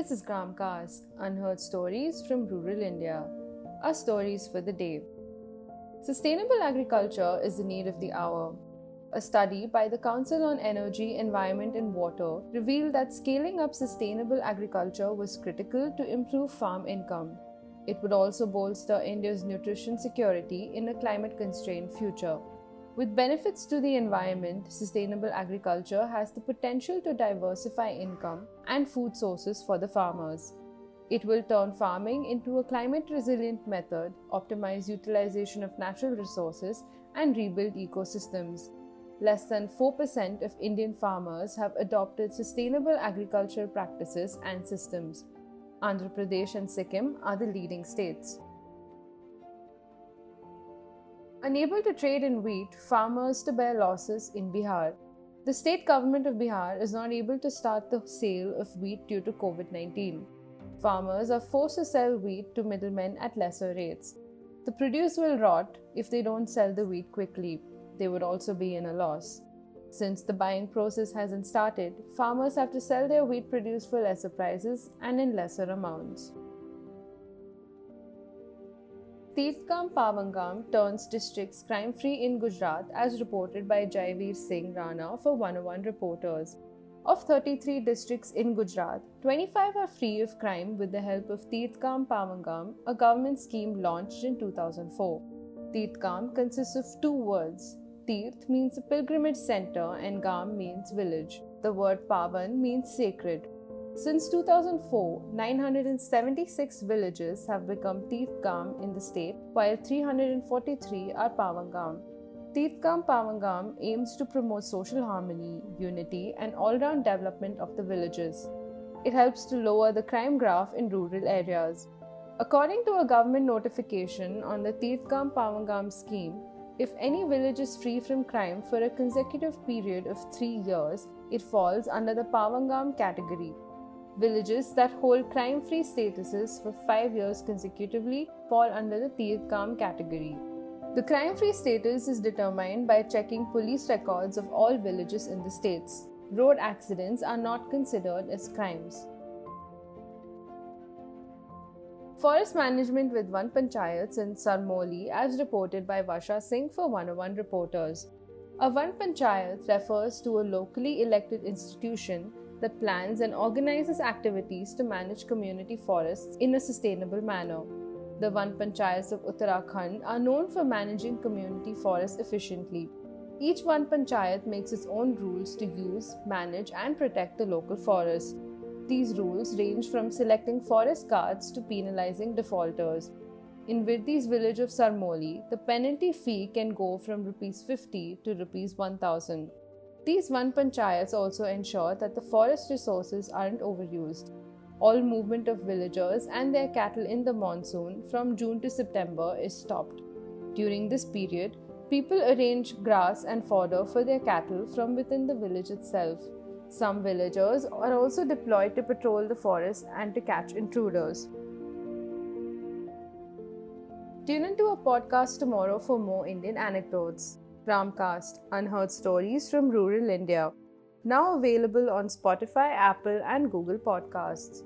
This is Gramcast, unheard stories from rural India. Our stories for the day. Sustainable agriculture is the need of the hour. A study by the Council on Energy, Environment and Water revealed that scaling up sustainable agriculture was critical to improve farm income. It would also bolster India's nutrition security in a climate constrained future. With benefits to the environment, sustainable agriculture has the potential to diversify income and food sources for the farmers. It will turn farming into a climate resilient method, optimize utilization of natural resources, and rebuild ecosystems. Less than 4% of Indian farmers have adopted sustainable agricultural practices and systems. Andhra Pradesh and Sikkim are the leading states. Unable to trade in wheat, farmers to bear losses in Bihar. The state government of Bihar is not able to start the sale of wheat due to COVID 19. Farmers are forced to sell wheat to middlemen at lesser rates. The produce will rot if they don't sell the wheat quickly. They would also be in a loss. Since the buying process hasn't started, farmers have to sell their wheat produce for lesser prices and in lesser amounts. Tirthgam Pavangam turns districts crime free in Gujarat as reported by Jaiveer Singh Rana for 101 reporters. Of 33 districts in Gujarat, 25 are free of crime with the help of Tirthgam Pavangam, a government scheme launched in 2004. Tirthgam consists of two words. Tirth means a pilgrimage center and Gam means village. The word Pavan means sacred. Since 2004, 976 villages have become Tirthgam in the state, while 343 are Pavangam. Tirthgam Pavangam aims to promote social harmony, unity, and all round development of the villages. It helps to lower the crime graph in rural areas. According to a government notification on the Tirthgam Pavangam scheme, if any village is free from crime for a consecutive period of three years, it falls under the Pavangam category. Villages that hold crime free statuses for five years consecutively fall under the Tirthgam category. The crime free status is determined by checking police records of all villages in the states. Road accidents are not considered as crimes. Forest management with Van panchayats in Sarmoli, as reported by Varsha Singh for 101 Reporters. A Van panchayat refers to a locally elected institution that plans and organizes activities to manage community forests in a sustainable manner. The Van Panchayats of Uttarakhand are known for managing community forests efficiently. Each Van Panchayat makes its own rules to use, manage, and protect the local forest. These rules range from selecting forest guards to penalizing defaulters. In Virdi's village of Sarmoli, the penalty fee can go from Rs 50 to Rs 1000. These Van panchayats also ensure that the forest resources aren't overused. All movement of villagers and their cattle in the monsoon from June to September is stopped. During this period, people arrange grass and fodder for their cattle from within the village itself. Some villagers are also deployed to patrol the forest and to catch intruders. Tune into our podcast tomorrow for more Indian anecdotes. Gramcast Unheard Stories from Rural India. Now available on Spotify, Apple, and Google Podcasts.